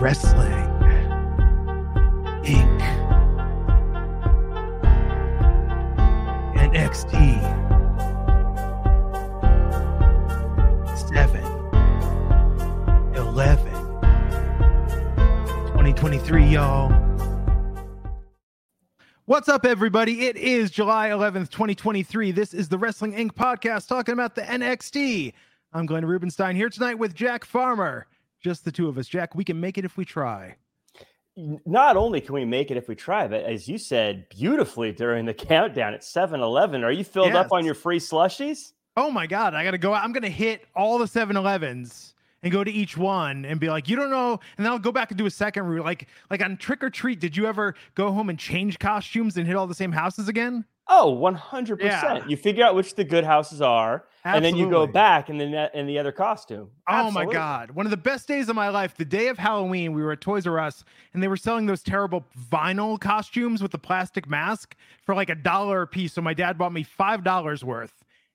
Wrestling Inc. NXT 7 11 2023, y'all. What's up, everybody? It is July 11th, 2023. This is the Wrestling Inc. podcast talking about the NXT. I'm Glenn Rubenstein here tonight with Jack Farmer. Just the two of us. Jack, we can make it if we try. Not only can we make it if we try, but as you said beautifully during the countdown at 7 Eleven, are you filled Yes. up on your free slushies? Oh my God, I got to go. out. I'm going to hit all the 7 Elevens and go to each one and be like, you don't know. And then I'll go back and do a second route. Like, like on Trick or Treat, did you ever go home and change costumes and hit all the same houses again? Oh, 100%. Yeah. You figure out which the good houses are, and then you go back and then in the other costume. Oh my God. One of the best days of my life, the day of Halloween, we were at Toys R Us and they were selling those terrible vinyl costumes with the plastic mask for like a dollar a piece. So my dad bought me $5 worth.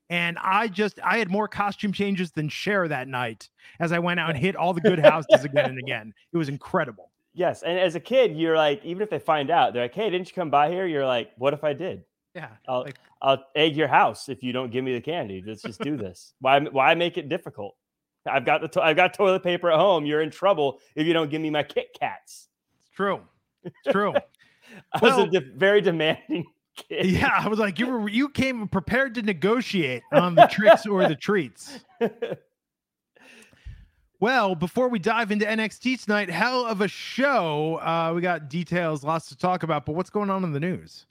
And I just, I had more costume changes than Cher that night as I went out and hit all the good houses again and again. It was incredible. Yes. And as a kid, you're like, even if they find out, they're like, hey, didn't you come by here? You're like, what if I did? Yeah. I'll, Like, I'll egg your house if you don't give me the candy. Let's just do this. Why, why make it difficult? I've got the to- I've got toilet paper at home. You're in trouble if you don't give me my Kit Kats. it's true. It's true. I was a de- very demanding kid. yeah. I was like, you were, you came prepared to negotiate on the tricks or the treats. Well, before we dive into NXT tonight, hell of a show. Uh, we got details, lots to talk about, but what's going on in the news?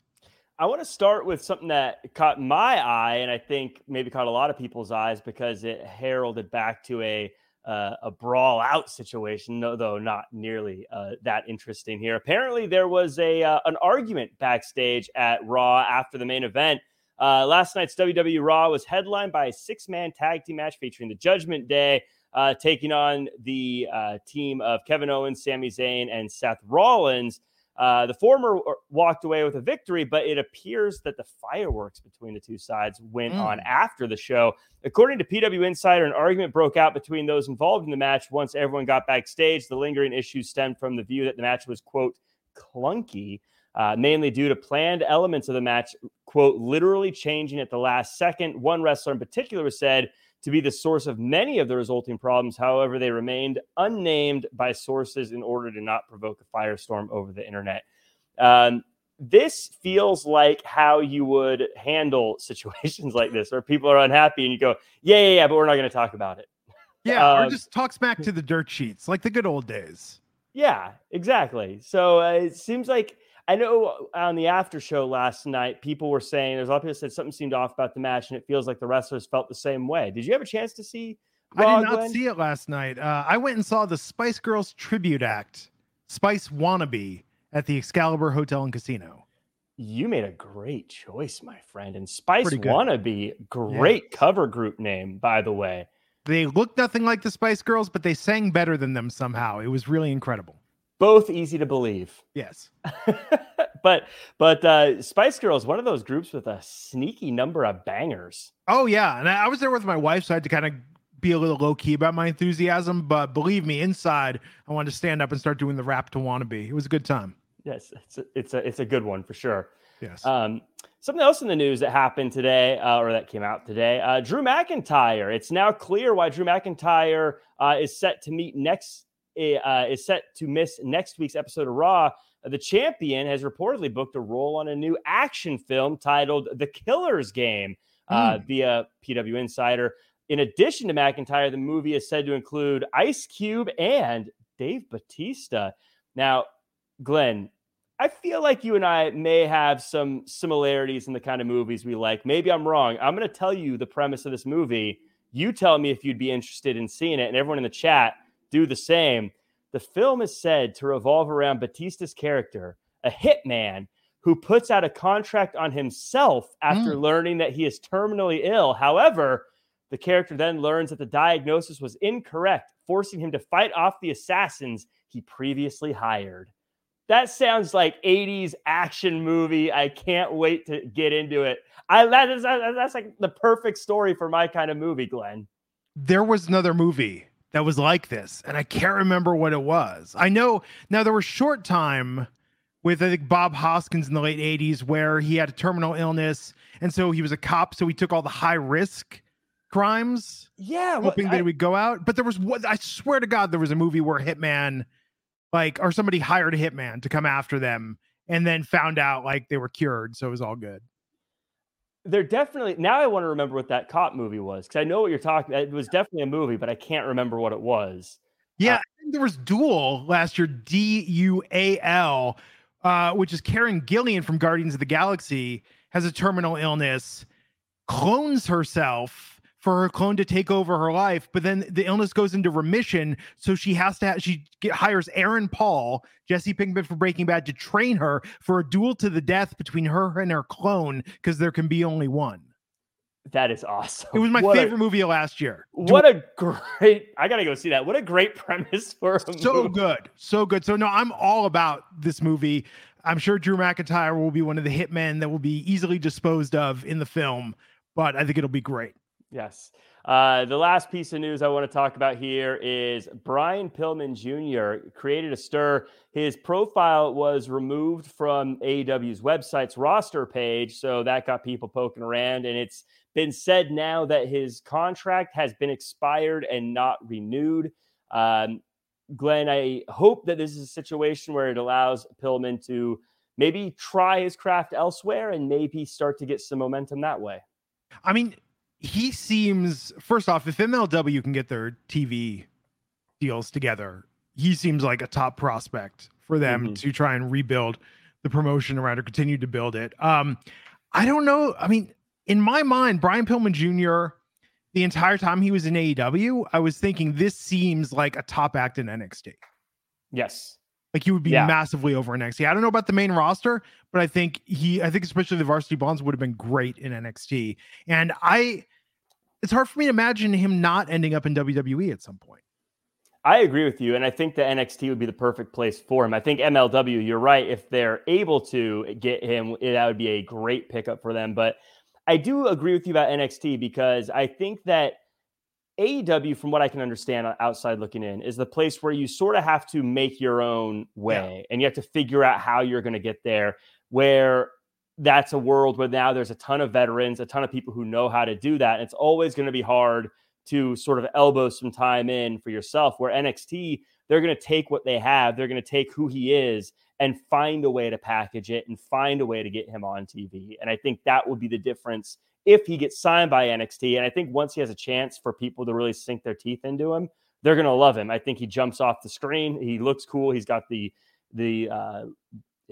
I want to start with something that caught my eye, and I think maybe caught a lot of people's eyes because it heralded back to a uh, a brawl out situation, though not nearly uh, that interesting here. Apparently, there was a uh, an argument backstage at Raw after the main event. Uh, last night's WWE Raw was headlined by a six man tag team match featuring the Judgment Day uh, taking on the uh, team of Kevin Owens, Sami Zayn, and Seth Rollins. Uh, the former walked away with a victory, but it appears that the fireworks between the two sides went Mm. on after the show. According to PW Insider, an argument broke out between those involved in the match once everyone got backstage. The lingering issues stemmed from the view that the match was, quote, clunky, uh, mainly due to planned elements of the match, quote, literally changing at the last second. One wrestler in particular was said to be the source of many of the resulting problems. However, they remained unnamed by sources in order to not provoke a firestorm over the internet. Um, this feels like how you would handle situations like this, where people are unhappy and you go, "Yeah, yeah, yeah," but we're not going to talk about it. Yeah, or Um, just talks back to the dirt sheets, like the good old days. Yeah, exactly. So uh, it seems like I know on the after show last night, people were saying there's a lot of people said something seemed off about the match, and it feels like the wrestlers felt the same way. Did you have a chance to see? I did not Glenn? see it last night. Uh, I went and saw the Spice Girls tribute act, Spice Wannabe, at the Excalibur Hotel and Casino. You made a great choice, my friend. And Spice Wannabe, great yeah. cover group name, by the way. They looked nothing like the Spice Girls, but they sang better than them somehow. It was really incredible. Both easy to believe. Yes. but but uh, Spice Girls, one of those groups with a sneaky number of bangers. Oh yeah, and I was there with my wife, so I had to kind of be a little low key about my enthusiasm. But believe me, inside, I wanted to stand up and start doing the rap to wannabe. It was a good time. Yes, it's a, it's a it's a good one for sure. Yes. Um, something else in the news that happened today, uh, or that came out today. Uh, Drew McIntyre. It's now clear why Drew McIntyre uh, is set to meet next. Uh, is set to miss next week's episode of Raw. The champion has reportedly booked a role on a new action film titled "The Killer's Game" mm. via PW Insider. In addition to McIntyre, the movie is said to include Ice Cube and Dave Batista. Now, Glenn, I feel like you and I may have some similarities in the kind of movies we like. Maybe I'm wrong. I'm going to tell you the premise of this movie. You tell me if you'd be interested in seeing it, and everyone in the chat do the same. The film is said to revolve around Batista's character, a hitman who puts out a contract on himself after mm. learning that he is terminally ill. However, the character then learns that the diagnosis was incorrect, forcing him to fight off the assassins he previously hired. That sounds like 80s action movie. I can't wait to get into it. I that is that's like the perfect story for my kind of movie, Glenn. There was another movie that was like this, and I can't remember what it was. I know now there was a short time with I think Bob Hoskins in the late 80s where he had a terminal illness, and so he was a cop, so he took all the high risk crimes. Yeah, hoping that he would go out. But there was what I swear to God, there was a movie where Hitman like or somebody hired a hitman to come after them and then found out like they were cured so it was all good they're definitely now i want to remember what that cop movie was because i know what you're talking it was definitely a movie but i can't remember what it was. Yeah uh, there was Dual last year d-u-a-l uh, which is karen Gillan from guardians of the galaxy has a terminal illness clones herself for her clone to take over her life, but then the illness goes into remission. So she has to, have, she get, hires Aaron Paul, Jesse Pinkman for Breaking Bad, to train her for a duel to the death between her and her clone because there can be only one. That is awesome. It was my what favorite a, movie of last year. What a great! I gotta go see that. What a great premise for a so movie. good, so good. So no, I'm all about this movie. I'm sure Drew McIntyre will be one of the hitmen that will be easily disposed of in the film, but I think it'll be great. Yes. Uh, the last piece of news I want to talk about here is Brian Pillman Jr. created a stir. His profile was removed from AEW's website's roster page, so that got people poking around. And it's been said now that his contract has been expired and not renewed. Um, Glenn, I hope that this is a situation where it allows Pillman to maybe try his craft elsewhere and maybe start to get some momentum that way. I mean, he seems first off, if MLW can get their TV deals together, he seems like a top prospect for them mm-hmm. to try and rebuild the promotion around or continue to build it. Um, I don't know. I mean, in my mind, Brian Pillman Jr. The entire time he was in AEW, I was thinking this seems like a top act in NXT. Yes. Like he would be yeah. massively over NXT. I don't know about the main roster, but I think he, I think especially the Varsity Blondes would have been great in NXT. And I, it's hard for me to imagine him not ending up in WWE at some point. I agree with you. And I think the NXT would be the perfect place for him. I think MLW, you're right. If they're able to get him, eh, that would be a great pickup for them. But I do agree with you about NXT because I think that AEW, from what I can understand outside looking in, is the place where you sort of have to make your own way yeah. and you have to figure out how you're going to get there. Where that's a world where now there's a ton of veterans, a ton of people who know how to do that. And it's always going to be hard to sort of elbow some time in for yourself. Where NXT, they're going to take what they have, they're going to take who he is and find a way to package it and find a way to get him on TV. And I think that would be the difference if he gets signed by NXT. And I think once he has a chance for people to really sink their teeth into him, they're going to love him. I think he jumps off the screen. He looks cool. He's got the the uh,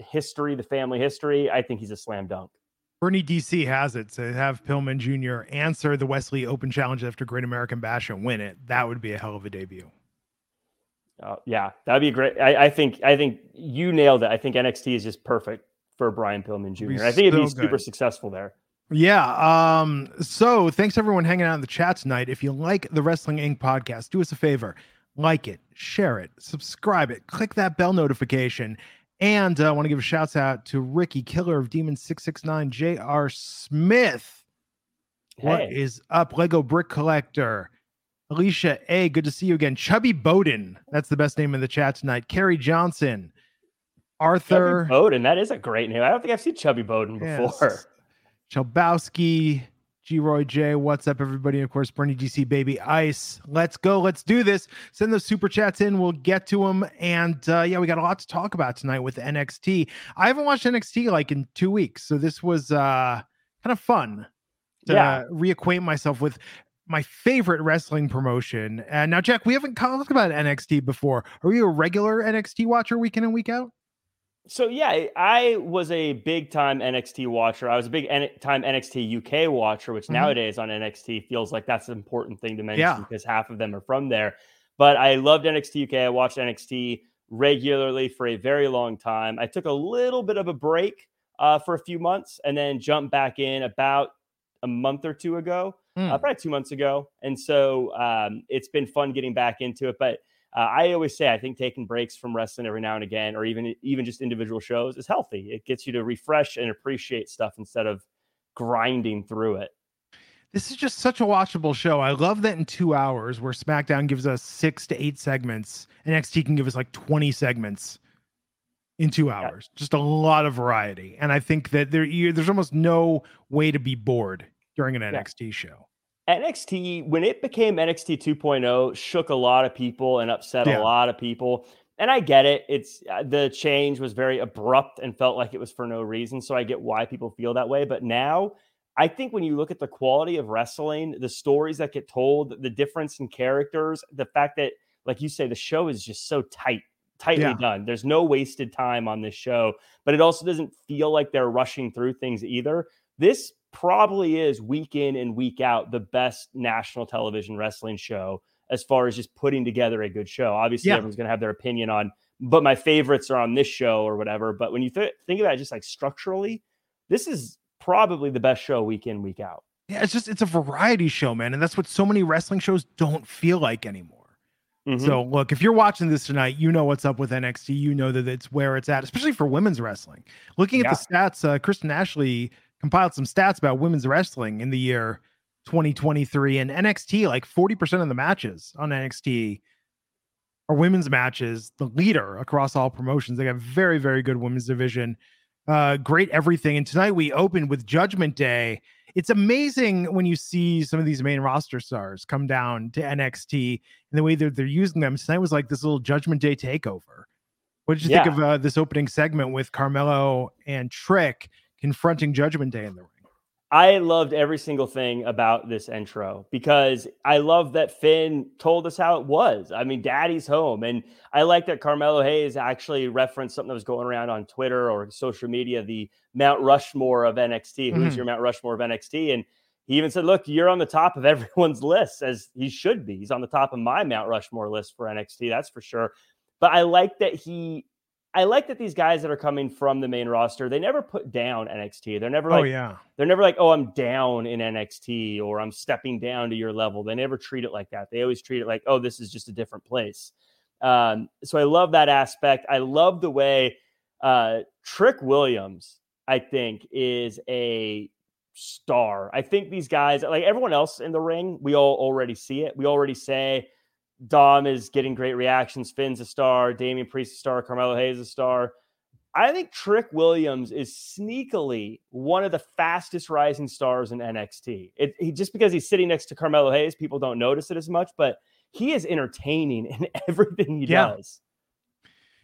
history, the family history, I think he's a slam dunk. Bernie DC has it to have Pillman Jr. answer the Wes Lee Open Challenge after Great American Bash and win it. That would be a hell of a debut. Uh, yeah, that'd be great. I, I, think I think you nailed it. I think NXT is just perfect for Brian Pillman Jr. I think it'd be so super good. successful there. Yeah. Um, so thanks everyone hanging out in the chat tonight. If you like the Wrestling Inc. podcast, do us a favor. Like it, share it, subscribe it, click that bell notification. And I uh, want to give a shout out to Ricky Killer of Demon 669, J.R. Smith. What Hey. is up, Lego Brick Collector? Alicia A, good to see you again. Chubby Bowden, that's the best name in the chat tonight. Carrie Johnson, Arthur. Chubby Bowden, that is a great name. I don't think I've seen Chubby Bowden Yes. before. Chalbowski, G Roy J. What's up, everybody? And of course, Bernie DC Baby Ice. Let's go. Let's do this. Send those super chats in. We'll get to them. And uh, yeah, we got a lot to talk about tonight with NXT. I haven't watched NXT like in two weeks. So this was uh, kind of fun to Yeah. reacquaint myself with my favorite wrestling promotion. And now, Jack, we haven't talked about NXT before. Are you a regular NXT watcher week in and week out? So yeah, I- was a big time NXT watcher. I was a big N- time NXT UK watcher, which Mhm. nowadays on NXT feels like that's an important thing to mention Yeah. because half of them are from there. But I loved NXT UK. I watched NXT regularly for a very long time. I took a little bit of a break uh, for a few months and then jumped back in about a month or two ago, Hmm. uh, probably two months ago. And so um, it's been fun getting back into it. But uh, I always say I think taking breaks from wrestling every now and again, or even even just individual shows, is healthy. It gets you to refresh and appreciate stuff instead of grinding through it. This is just such a watchable show. I love that in two hours, where SmackDown gives us six to eight segments, and NXT can give us like 20 segments in two hours. Just a lot of variety. And I think that there you, there's almost no way to be bored during an NXT show. NXT, when it became NXT 2.0, shook a lot of people and upset Yeah. a lot of people. And I get it. It's uh, the change was very abrupt and felt like it was for no reason. So I get why people feel that way. But now, I think when you look at the quality of wrestling, the stories that get told, the difference in characters, the fact that, like you say, the show is just so tight, tightly Yeah. done. There's no wasted time on this show, but it also doesn't feel like they're rushing through things either. This probably is week in and week out the best national television wrestling show as far as just putting together a good show. Obviously, Yeah. everyone's going to have their opinion on, but my favorites are on this show or whatever. But when you th- think about it just like structurally, this is probably the best show week in, week out. Yeah, it's just it's a variety show, man. And that's what so many wrestling shows don't feel like anymore. Mhm. So look, if you're watching this tonight, you know what's up with NXT. You know that it's where it's at, especially for women's wrestling. Looking at the stats, uh, Kristen Ashley compiled some stats about women's wrestling in the year 2023, and NXT, like 40% of the matches on NXT are women's matches. The leader across all promotions. They got very, very good women's division. Uh, great everything. And tonight we opened with Judgment Day. It's amazing when you see some of these main roster stars come down to NXT and the way that they're using them. Tonight was like this little Judgment Day takeover. What did you think of uh, this opening segment with Carmelo and Trick confronting Judgment Day in the ring? I loved every single thing about this intro because I love that Finn told us how it was. I mean, daddy's home. And I like that Carmelo Hayes actually referenced something that was going around on Twitter or social media the Mount Rushmore of NXT. Who's Mhm. your Mount Rushmore of NXT? And he even said, Look, you're on the top of everyone's list, as he should be. He's on the top of my Mount Rushmore list for NXT, that's for sure. But I like that he. I like that these guys that are coming from the main roster, they never put down NXT. They're never like, oh yeah, they're never like, oh, I'm down in NXT or I'm stepping down to your level. They never treat it like that. They always treat it like, oh, this is just a different place. Um, so I love that aspect. I love the way uh, Trick Williams, I think, is a star. I think these guys, like everyone else in the ring, we all already see it. We already say Dom is getting great reactions. Finn's a star. Damian Priest a star. Carmelo Hayes a star. I think Trick Williams is sneakily one of the fastest rising stars in NXT. It, he, just because he's sitting next to Carmelo Hayes, people don't notice it as much, but he is entertaining in everything he Yeah. does.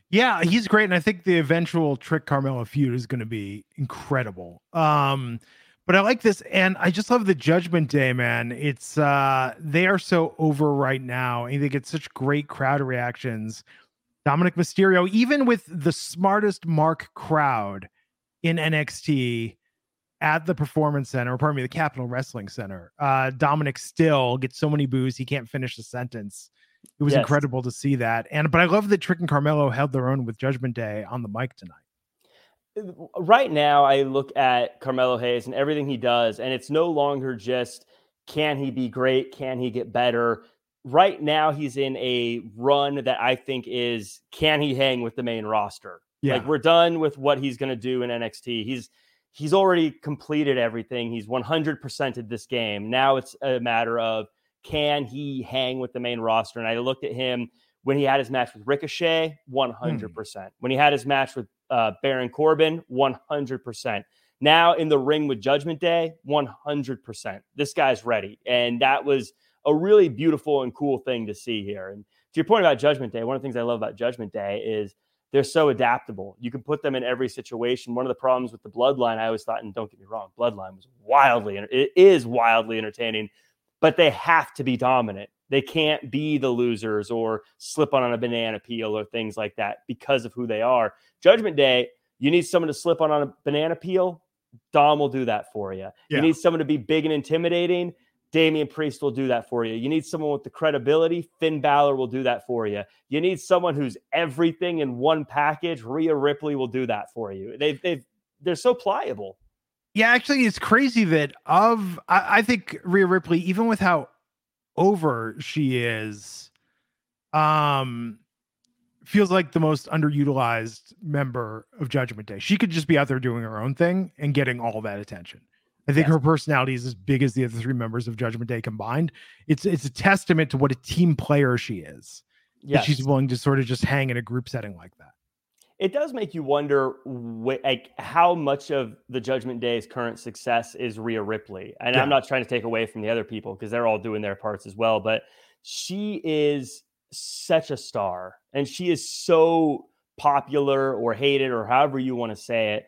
yeah, he's great, and I think the eventual Trick Carmelo feud is going to be incredible. Um, but I like this, and I just love the Judgment Day, man. It's uh, they are so over right now, and they get such great crowd reactions. Dominic Mysterio, even with the smartest mark crowd in NXT at the Performance Center, or pardon me, the Capital Wrestling Center, uh, Dominic still gets so many boos he can't finish the sentence. It was Yes. incredible to see that. And but I love that Trick and Carmelo held their own with Judgment Day on the mic tonight. Right now I look at Carmelo Hayes and everything he does, and it's no longer just can he be great? Can he get better? Right now, he's in a run that I think is can he hang with the main roster? Yeah. Like we're done with what he's going to do in NXT. He's he's already completed everything. He's 100%ed this game. Now it's a matter of can he hang with the main roster? And I looked at him when he had his match with Ricochet, 100%. Hmm. When he had his match with uh, Baron Corbin, 100%. Now in the ring with Judgment Day, 100%. This guy's ready. And that was a really beautiful and cool thing to see here. And to your point about Judgment Day, one of the things I love about Judgment Day is they're so adaptable. You can put them in every situation. One of the problems with the Bloodline, I always thought, and don't get me wrong, Bloodline was wildly, it is wildly entertaining, but they have to be dominant. They can't be the losers or slip on a banana peel or things like that because of who they are. Judgment Day, you need someone to slip on a banana peel. Dom will do that for you. Yeah. You need someone to be big and intimidating. Damian Priest will do that for you. You need someone with the credibility. Finn Balor will do that for you. You need someone who's everything in one package. Rhea Ripley will do that for you. They've, they've, they're so pliable. Yeah, actually, it's crazy that of I, I think Rhea Ripley, even with how over she is, um, feels like the most underutilized member of Judgment Day. She could just be out there doing her own thing and getting all that attention. I think yes. her personality is as big as the other three members of Judgment Day combined. It's it's a testament to what a team player she is. Yeah, she's willing to sort of just hang in a group setting like that. It does make you wonder, wh- like how much of the Judgment Day's current success is Rhea Ripley, and yeah. I'm not trying to take away from the other people because they're all doing their parts as well. But she is such a star, and she is so popular or hated or however you want to say it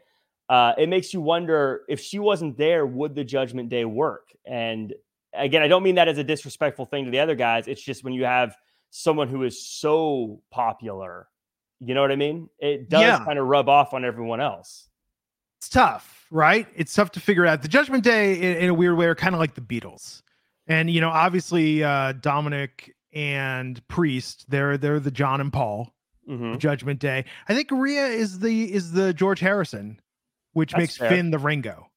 uh, it makes you wonder if she wasn't there, would the Judgment Day work? And again, I don't mean that as a disrespectful thing to the other guys. It's just when you have someone who is so popular, you know what I mean? It does yeah. kind of rub off on everyone else. It's tough, right? It's tough to figure out. The Judgment Day, in, in a weird way, are kind of like the Beatles. And you know, obviously, uh, Dominic and Priest, they're they're the John and Paul. Mm-hmm. Judgment Day. I think Rhea is the is the George Harrison which That's makes fair. Finn the Ringo.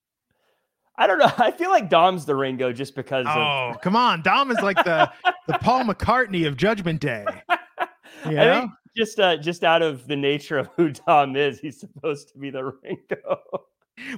I don't know. I feel like Dom's the Ringo just because. Oh, of... come on! Dom is like the the Paul McCartney of Judgment Day. You know? Just uh, just out of the nature of who Dom is, he's supposed to be the Ringo.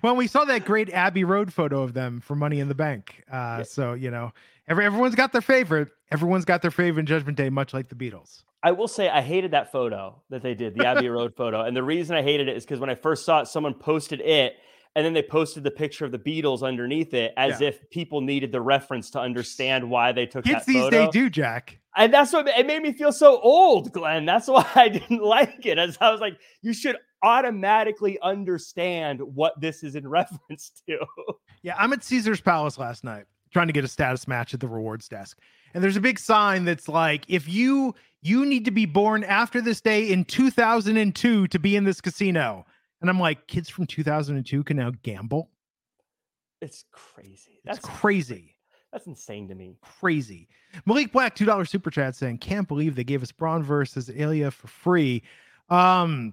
Well, we saw that great Abbey Road photo of them for Money in the Bank. Uh, yeah. So you know, every everyone's got their favorite. Everyone's got their favorite in Judgment Day, much like the Beatles. I will say I hated that photo that they did, the Abbey Road photo. And the reason I hated it is because when I first saw it, someone posted it and then they posted the picture of the Beatles underneath it as yeah. if people needed the reference to understand why they took Kids that these photo. They do, Jack. And that's what it made me feel so old, Glenn. That's why I didn't like it. As I was like, you should automatically understand what this is in reference to. Yeah, I'm at Caesar's Palace last night trying to get a status match at the rewards desk. And there's a big sign that's like, if you you need to be born after this day in 2002 to be in this casino. And I'm like, kids from 2002 can now gamble. It's crazy. That's it's crazy. That's insane to me. Crazy. Malik Black, two dollar super chat saying, "Can't believe they gave us Bron versus Ilja for free." Um,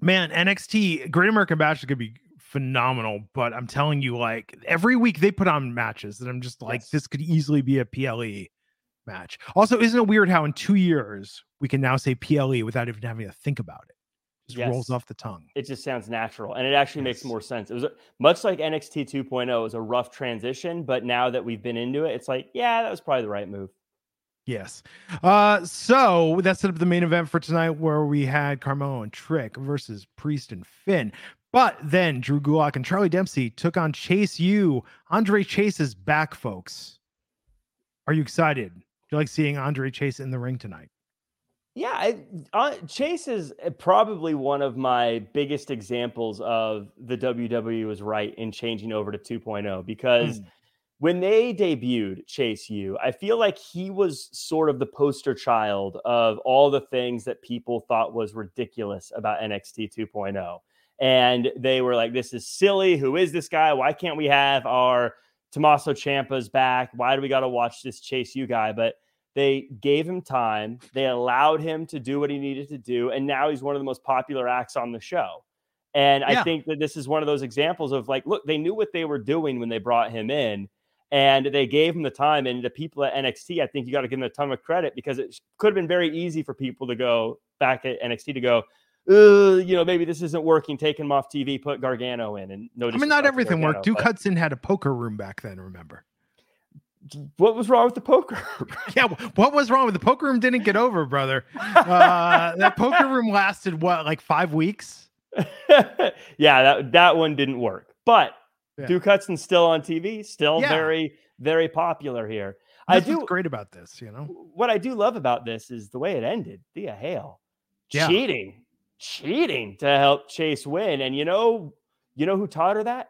man, NXT Great American Bash is gonna be phenomenal. But I'm telling you, like every week they put on matches that I'm just like, yes. this could easily be a PLE match. Also, isn't it weird how in two years we can now say PLE without even having to think about it? Just yes. rolls off the tongue. It just sounds natural, and it actually yes. makes more sense. It was a, much like NXT 2.0. It was a rough transition, but now that we've been into it, it's like, yeah, that was probably the right move. Yes. Uh, so that set up the main event for tonight, where we had Carmelo and Trick versus Priest and Finn. But then Drew Gulak and Charlie Dempsey took on Chase U. Andre Chase is back, folks. Are you excited? Do you like seeing Andre Chase in the ring tonight? Yeah, I, uh, Chase is uh, probably one of my biggest examples of the WWE was right in changing over to 2.0 because mm. when they debuted Chase U, I feel like he was sort of the poster child of all the things that people thought was ridiculous about NXT 2.0. And they were like, this is silly. Who is this guy? Why can't we have our Tommaso Ciampa's back? Why do we got to watch this Chase U guy? But they gave him time. They allowed him to do what he needed to do. And now he's one of the most popular acts on the show. And I think that this is one of those examples of like, look, they knew what they were doing when they brought him in and they gave him the time. And the people at NXT, I think you got to give them a ton of credit because it could have been very easy for people to go back at NXT to go, you know, maybe this isn't working. Take him off TV, put Gargano in, and no. I mean, not everything Gargano, worked. Duke but Hudson had a poker room back then. Remember? What was wrong with the poker? Yeah. What was wrong with the poker room? Didn't get over, brother. Uh, that poker room lasted what, like five weeks? yeah, that that one didn't work. But Yeah. Duke Hudson's still on TV, still Yeah. very, very popular here. I That's do what's great about this, you know. what I do love about this is the way it ended. Thea Hale Yeah. cheating, cheating to help Chase win. And you know, you know who taught her that?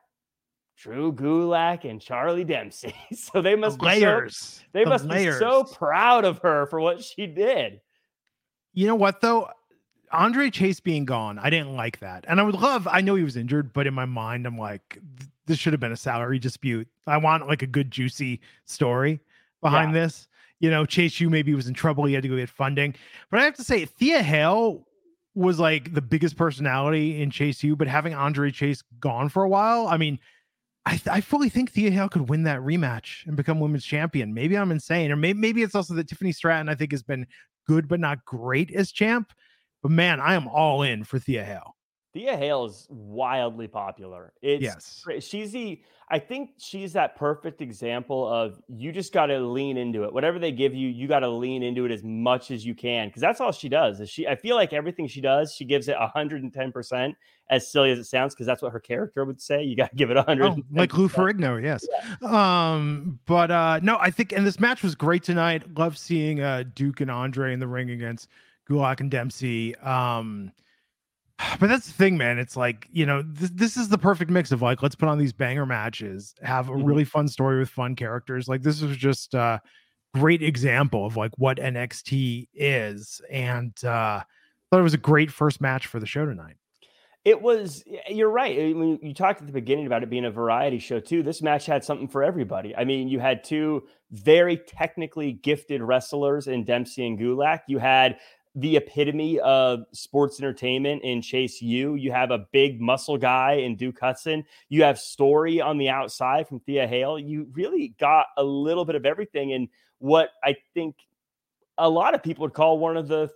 Drew Gulak and Charlie Dempsey. so they must The be so, they the must layers. be so proud of her for what she did. You know what though? Andre Chase being gone, I didn't like that. And I would love, I know he was injured, but in my mind, I'm like, this should have been a salary dispute. I want like a good, juicy story behind this. You know, Chase U maybe was in trouble. He had to go get funding. But I have to say, Thea Hale was like the biggest personality in Chase U, but having Andre Chase gone for a while, I mean, I, th- I fully think Thea Hale could win that rematch and become women's champion. Maybe I'm insane, or maybe, maybe it's also that Tiffany Stratton, I think, has been good but not great as champ. But man, I am all in for Thea Hale. Thea Hale is wildly popular. It's Yes. she's the I think she's that perfect example of you just got to lean into it. Whatever they give you, you got to lean into it as much as you can because that's all she does. Is she I feel like everything she does, she gives it 110% as silly as it sounds because that's what her character would say. You got to give it 100 Oh, like Lou Ferrigno, yes. Um, but uh no, I think and this match was great tonight. Love seeing uh Duke and Andre in the ring against Gulak and Dempsey. Um but that's the thing, man. It's like, you know, this, this is the perfect mix of like, let's put on these banger matches, have a Mhm. really fun story with fun characters. Like, this was just a great example of like what NXT is. And uh thought it was a great first match for the show tonight. It was. You're right. I mean, you talked at the beginning about it being a variety show too. This match had something for everybody. I mean, you had two very technically gifted wrestlers in Dempsey and Gulak. You had the epitome of sports entertainment in Chase U. You have a big muscle guy in Duke Hudson. You have story on the outside from Thea Hale. You really got a little bit of everything. And what I think a lot of people would call one of the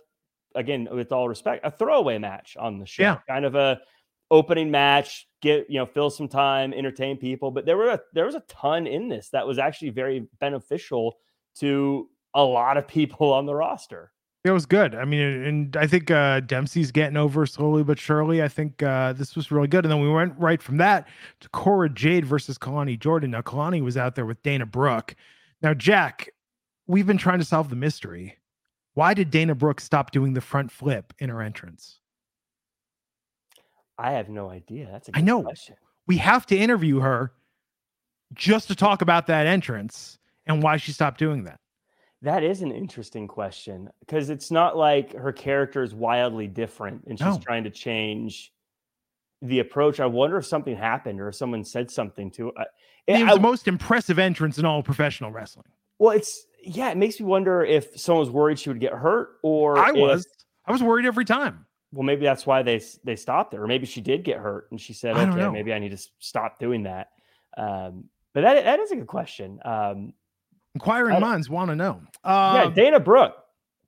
again with all respect a throwaway match on the show Yeah. kind of a opening match get you know fill some time entertain people but there were a, there was a ton in this that was actually very beneficial to a lot of people on the roster It was good. I mean, and I think uh, Dempsey's getting over slowly but surely. I think uh, this was really good. And then we went right from that to Cora Jade versus Kelani Jordan. Now, Kelani was out there with Dana Brooke. Now, Jack, we've been trying to solve the mystery. Why did Dana Brooke stop doing the front flip in her entrance? i have no idea that's a I good know. question We have to interview her just to talk about that entrance and why she stopped doing that. That is an interesting question because it's not like her character is wildly different and she's No. trying to change the approach i wonder if something happened or if someone said something to her It was I- the most impressive entrance in all professional wrestling. Well, it's yeah, it makes me wonder if someone was worried she would get hurt, or I if- was. I was worried every time. well, maybe that's why they they stopped her, or maybe she did get hurt and she said, I "Okay, maybe I need to stop doing that." Um, but that that is a good question. Um, Inquiring minds want to know. yeah, Um, Dana Brooke,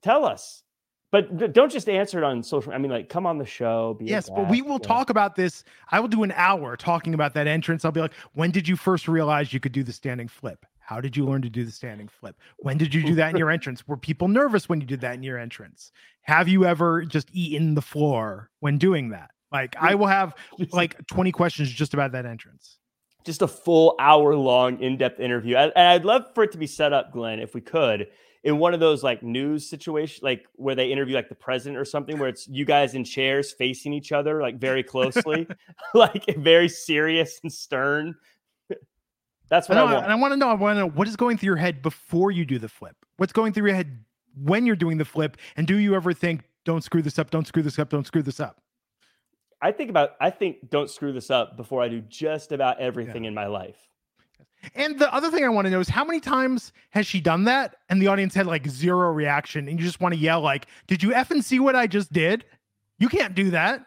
tell us, but don't just answer it on social. I mean, like, come on the show. Be yes, but we will know. talk about this. I will do an hour talking about that entrance. I'll be like, when did you first realize you could do the standing flip? How did you learn to do the standing flip? When did you do that in your entrance? Were people nervous when you did that in your entrance? Have you ever just eaten the floor when doing that? Like, I will have like 20 questions just about that entrance. Just a full hour long in depth interview. And I'd love for it to be set up, Glenn, if we could, in one of those like news situations, like where they interview like the president or something, where it's you guys in chairs facing each other like very closely, like very serious and stern. That's I what I, know, want. and I want to know. I want to know what is going through your head before you do the flip. What's going through your head when you're doing the flip, and do you ever think, "Don't screw this up! Don't screw this up! Don't screw this up"? I think about I think don't screw this up before I do just about everything in my life. And the other thing I want to know is how many times has she done that, and the audience had like zero reaction, and you just want to yell like, "Did you effing see what I just did? You can't do that."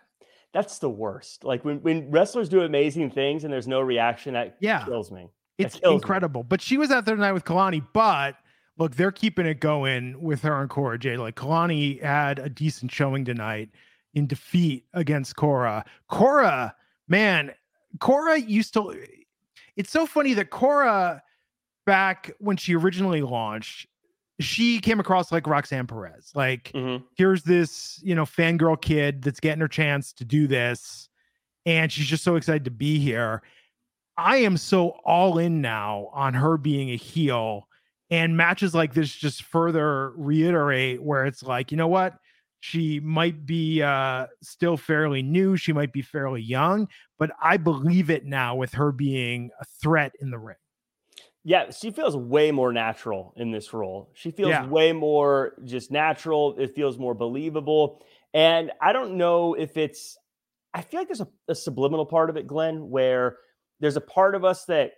that's the worst. Like when, when wrestlers do amazing things and there's no reaction, that yeah. kills me. It's incredible. Me. But she was out there tonight with Kelani, but look, they're keeping it going with her and Cora Jade. Like Kelani had a decent showing tonight in defeat against Cora. Cora, man, Cora used to. It's so funny that Cora, back when she originally launched, she came across like Roxanne Perez. Like, mm-hmm. here's this, you know, fangirl kid that's getting her chance to do this. And she's just so excited to be here. I am so all in now on her being a heel. And matches like this just further reiterate where it's like, you know what? She might be uh, still fairly new. She might be fairly young, but I believe it now with her being a threat in the ring. Yeah, she feels way more natural in this role. She feels yeah. way more just natural. It feels more believable. And I don't know if it's, I feel like there's a, a subliminal part of it, Glenn, where there's a part of us that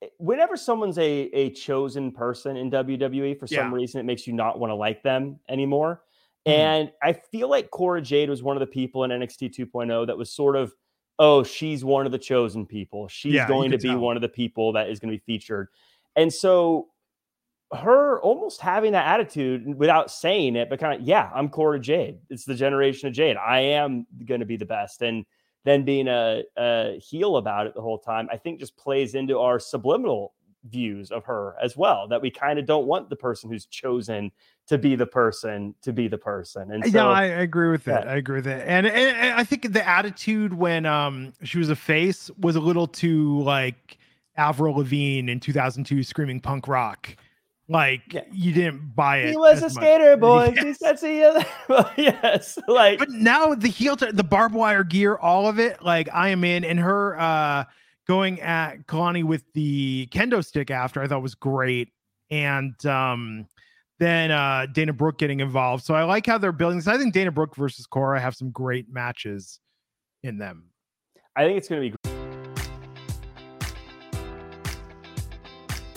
eh, whenever someone's a, a chosen person in WWE, for some yeah. reason, it makes you not want to like them anymore. Mm-hmm. And I feel like Cora Jade was one of the people in NXT 2.0 that was sort of oh, she's one of the chosen people. She's yeah, going to be tell. one of the people that is going to be featured. And so her almost having that attitude without saying it, but kind of, yeah, I'm Cora Jade. It's the generation of Jade. I am going to be the best. And then being a, a heel about it the whole time, I think just plays into our subliminal views of her as well that we kind of don't want the person who's chosen to be the person to be the person and so, no i agree with that yeah. i agree with that and, and, and, i think the attitude when um she was a face was a little too like avril lavigne in 2002 screaming punk rock like yeah. you didn't buy it. He was a skater boy. Yes. He said, "See you." yes, like. But now the heel, t- the barbed wire gear, all of it. Like I am in, and her uh going at Kelani with the kendo stick after I thought was great. And um, then uh, Dana Brooke getting involved. So I like how they're building this. I think Dana Brooke versus Cora have some great matches in them. I think it's going to be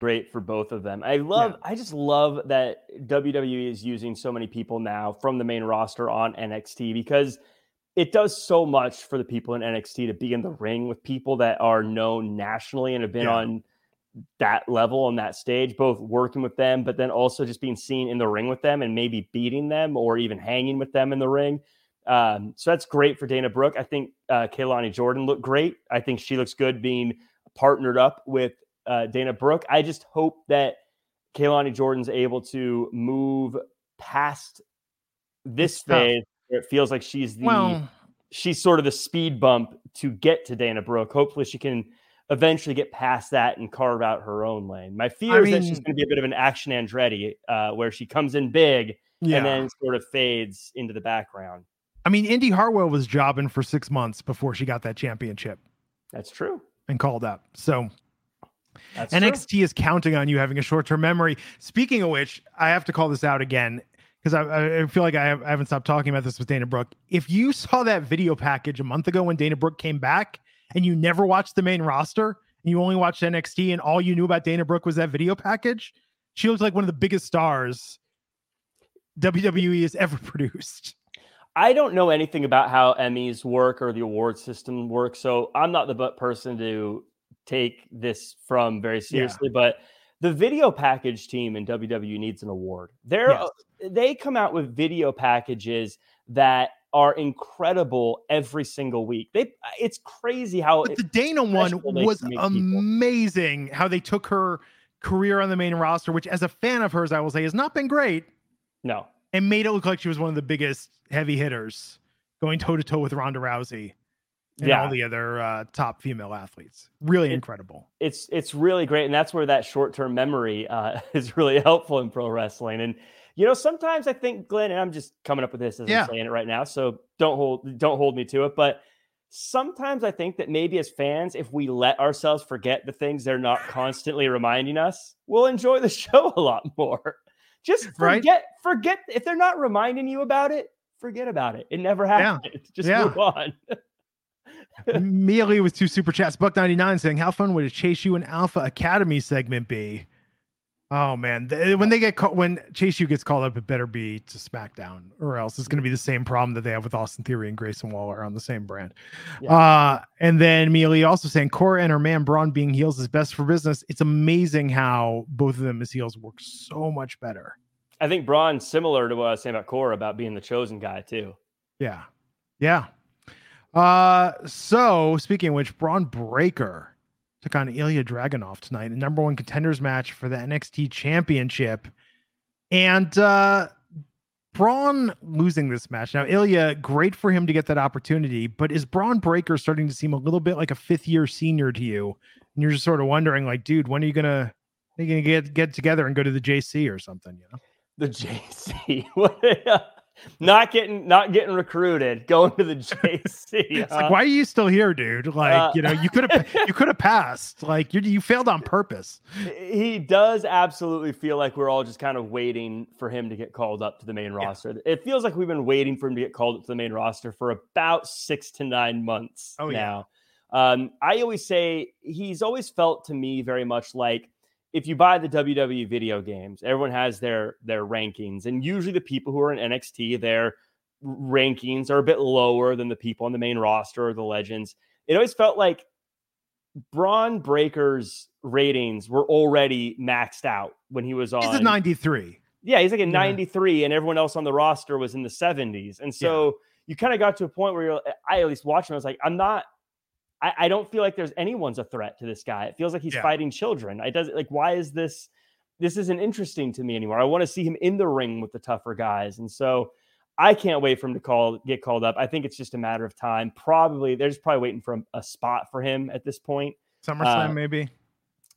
great for both of them. I love, yeah. I just love that WWE is using so many people now from the main roster on NXT because it does so much for the people in NXT to be in the ring with people that are known nationally and have been yeah. on that level on that stage, both working with them, but then also just being seen in the ring with them and maybe beating them or even hanging with them in the ring. Um, so that's great for Dana Brooke. I think uh, Kelani Jordan looked great. I think she looks good being partnered up with uh, Dana Brooke. I just hope that Kelani Jordan's able to move past this phase where it feels like she's the well, she's sort of the speed bump to get to Dana Brooke. Hopefully she can eventually get past that and carve out her own lane. My fear I is mean, that she's going to be a bit of an action Andretti, uh, where she comes in big yeah. and then sort of fades into the background. I mean, Indi Hartwell was jobbing for six months before she got that championship. That's true. And called up. So That's NXT true. is counting on you having a short term memory. Speaking of which, I have to call this out again because I, I, feel like I, have, I haven't stopped talking about this with Dana Brooke. If you saw that video package a month ago when Dana Brooke came back and you never watched the main roster and you only watched NXT and all you knew about Dana Brooke was that video package, she looks like one of the biggest stars WWE has ever produced. I don't know anything about how Emmys work or the award system works, so I'm not the butt person to take this from very seriously. Yeah. But the video package team in WWE needs an award. They're yes. uh, they come out with video packages that are incredible every single week. They it's crazy how but the Dana one was amazing. People. How they took her career on the main roster, which as a fan of hers, I will say has not been great. No, and made it look like she was one of the biggest heavy hitters, going toe to toe with Ronda Rousey and yeah. all the other uh, top female athletes. Really it, incredible. It's it's really great, and that's where that short term memory uh, is really helpful in pro wrestling. And you know, sometimes I think Glenn, and I'm just coming up with this as yeah. I'm saying it right now, so don't hold don't hold me to it, but. Sometimes I think that maybe as fans, if we let ourselves forget the things they're not constantly reminding us, we'll enjoy the show a lot more. Just forget, right? forget if they're not reminding you about it, forget about it. It never happened. Yeah. Just yeah. move on. Mia Lee with two super chats. Buck 99 saying, How fun would a Chase U and Alpha Academy segment be? Oh man, when they get caught, when Chase U gets called up, it better be to SmackDown, or else it's going to be the same problem that they have with Austin Theory and Grayson Waller on the same brand. Yeah. Uh, and then Mealy also saying Cora and her man Bron being heels is best for business. It's amazing how both of them as heels work so much better. I think Bron similar to what I was saying about Cora about being the chosen guy too. Yeah, yeah. Uh, so speaking of which, Bron Breakker took on Ilja Dragunov tonight, a number one contenders match for the NXT Championship. And uh Bron losing this match. Now, Ilja, great for him to get that opportunity, but is Bron Breakker starting to seem a little bit like a fifth year senior to you? And you're just sort of wondering, like, dude, when are you gonna are you gonna get get together and go to the JC or something, you know? The JC. not getting not getting recruited, going to the JC. it's like, why are you still here, dude? Like, uh, you know, you could have you could have passed. Like, you you failed on purpose. He does absolutely feel like we're all just kind of waiting for him to get called up to the main roster. Yeah. It feels like we've been waiting for him to get called up to the main roster for about six to nine months oh, now. Yeah. Um, I always say he's always felt to me very much like if you buy the WWE video games, everyone has their their rankings, and usually the people who are in NXT, their rankings are a bit lower than the people on the main roster or the legends. It always felt like Bron Breakker's ratings were already maxed out when he was on. He's a 93. Yeah, he's like a yeah. 93, and everyone else on the roster was in the 70s. And so yeah. you kind of got to a point where you're, I at least watching, I was like, I'm not I, I, don't feel like there's anyone's a threat to this guy. It feels like he's yeah. fighting children. I does like why is this this isn't interesting to me anymore. I want to see him in the ring with the tougher guys. And so I can't wait for him to call get called up. I think it's just a matter of time. Probably they're just probably waiting for a, a spot for him at this point. SummerSlam uh, maybe.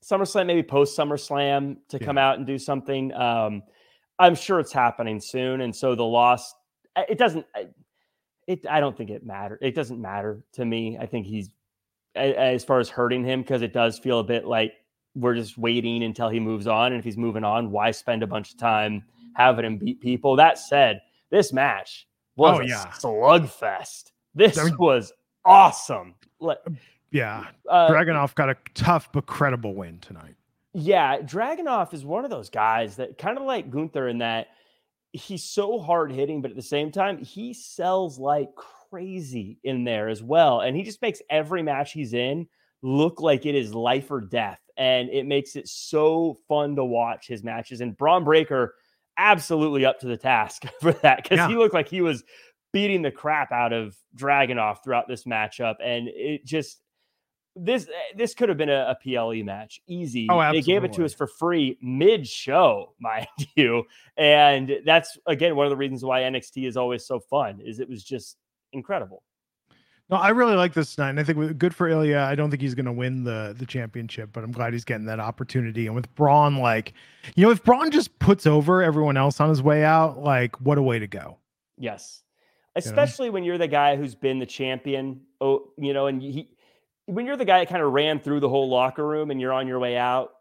SummerSlam maybe post SummerSlam to yeah. come out and do something. Um, I'm sure it's happening soon, and so the loss it doesn't. It I don't think it matter. It doesn't matter to me. I think he's as far as hurting him because it does feel a bit like we're just waiting until he moves on. And if he's moving on, why spend a bunch of time having him beat people? That said, this match was oh, yeah. a slugfest. This I mean, was awesome. Yeah. Uh, Dragunov got a tough but credible win tonight. Yeah. Dragunov is one of those guys that kind of like Gunther in that he's so hard hitting, but at the same time, he sells like crazy in there as well. And he just makes every match he's in look like it is life or death. And it makes it so fun to watch his matches. And Bron Breakker absolutely up to the task for that because yeah. he looked like he was beating the crap out of Dragunov throughout this matchup. And it just this eh, this could have been a, a PLE match, oh, easy. Oh, absolutely. They gave it to us for free mid show, mind you, and that's again one of the reasons why NXT is always so fun. Is it was just incredible. No, I really like this tonight. And I think good for Ilja. I don't think he's going to win the the championship, but I'm glad he's getting that opportunity. And with Bron, like, you know, if Bron just puts over everyone else on his way out, like, what a way to go. Yes, especially you know? when you're the guy who's been the champion. Oh, you know, and he when you're the guy that kind of ran through the whole locker room and you're on your way out,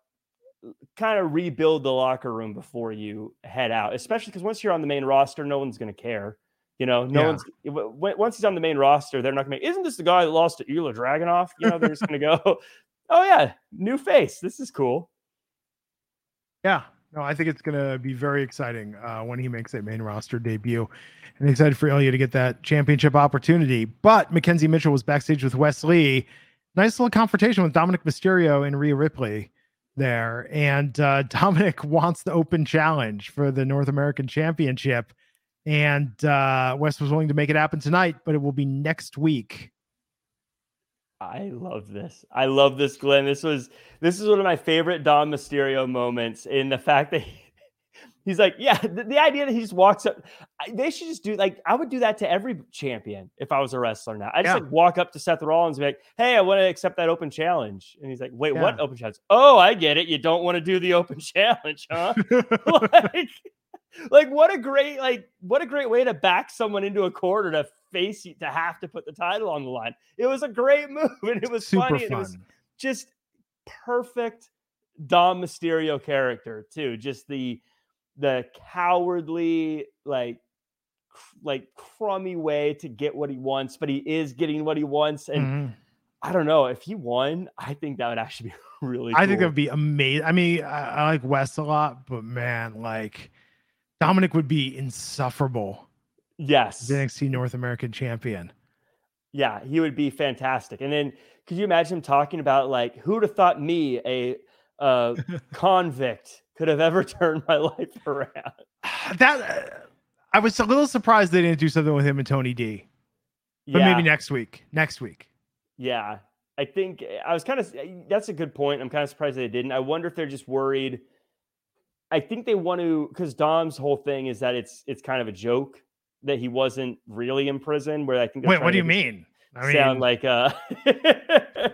kind of rebuild the locker room before you head out, especially because once you're on the main roster, no one's going to care. You know, no yeah. one's once he's on the main roster, they're not going to. Isn't this the guy that lost to Ilja Dragunov? You know, they're just going to go, "Oh yeah, new face. This is cool." Yeah, no, I think it's going to be very exciting uh, when he makes a main roster debut, and excited for Ilja to get that championship opportunity. But McKenzie Mitchell was backstage with Wes Lee. Nice little confrontation with Dominik Mysterio and Rhea Ripley there. And uh, Dominik wants the open challenge for the North American Championship. And uh, Wes was willing to make it happen tonight, but it will be next week. I love this. I love this, Glenn. This was this is one of my favorite Dom Mysterio moments in the fact that he, he's like, yeah, the, the, idea that he just walks up. They should just do like I would do that to every champion if I was a wrestler now. I just yeah. like walk up to Seth Rollins and be like, hey, I want to accept that open challenge. And he's like, wait, yeah. what open challenge? Oh, I get it. You don't want to do the open challenge, huh? like, like what a great like what a great way to back someone into a corner to face you to have to put the title on the line. It was a great move and it was Super funny. Fun. it was just perfect Dom Mysterio character too. Just the the cowardly like like crummy way to get what he wants, but he is getting what he wants. And mm-hmm. I don't know if he won. I think that would actually be really. I cool. think that would be amazing. I mean, I, I like West a lot, but man, like Dominik would be insufferable. Yes, NXT North American champion. Yeah, he would be fantastic. And then could you imagine him talking about like who'd have thought me a uh, convict could have ever turned my life around? That uh, I was a little surprised they didn't do something with him and Tony D. But yeah. maybe next week. Next week. Yeah. I think I was kind of that's a good point. I'm kind of surprised they didn't. I wonder if they're just worried I think they want to because Dom's whole thing is that it's it's kind of a joke that he wasn't really in prison. Where I think wait, what do you mean? I sound mean... like uh,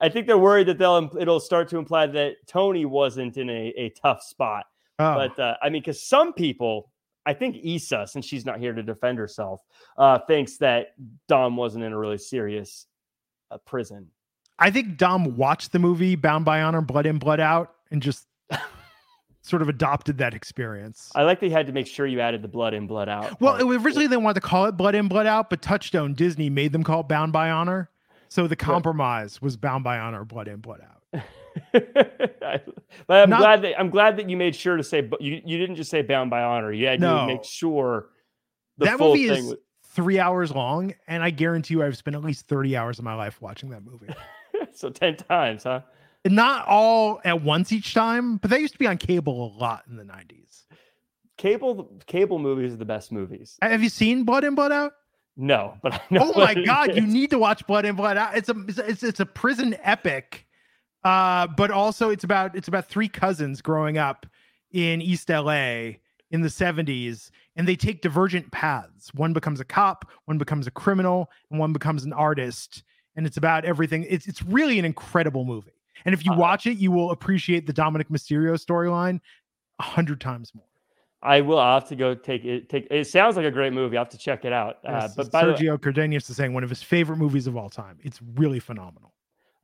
I think they're worried that they'll it'll start to imply that Tony wasn't in a, a tough spot. Oh. But uh, I mean, because some people, I think Issa, since she's not here to defend herself, uh, thinks that Dom wasn't in a really serious uh, prison. I think Dom watched the movie Bound by Honor, Blood In, Blood Out, and just sort of adopted that experience. I like they had to make sure you added the blood in, blood out. Well, originally they wanted to call it blood in, blood out, but Touchstone Disney made them call it Bound by Honor. So the compromise was Bound by Honor, blood in, blood out. but I'm Not, glad that I'm glad that you made sure to say you you didn't just say Bound by Honor. You had no, to make sure that movie is was, three hours long, and I guarantee you, I've spent at least thirty hours of my life watching that movie. so ten times, huh? Not all at once each time, but that used to be on cable a lot in the 90s. Cable cable movies are the best movies. Have you seen Blood In Blood Out? No, but Oh my god, you need to watch Blood In Blood Out. It's a it's it's a prison epic. Uh, but also it's about it's about three cousins growing up in East LA in the 70s and they take divergent paths. One becomes a cop, one becomes a criminal, and one becomes an artist. And it's about everything. It's it's really an incredible movie. And if you uh, watch it, you will appreciate the Dominik Mysterio storyline a hundred times more. I will. I'll have to go take it. Take it. Sounds like a great movie. I have to check it out. Uh, but Sergio Cardenas is saying one of his favorite movies of all time. It's really phenomenal.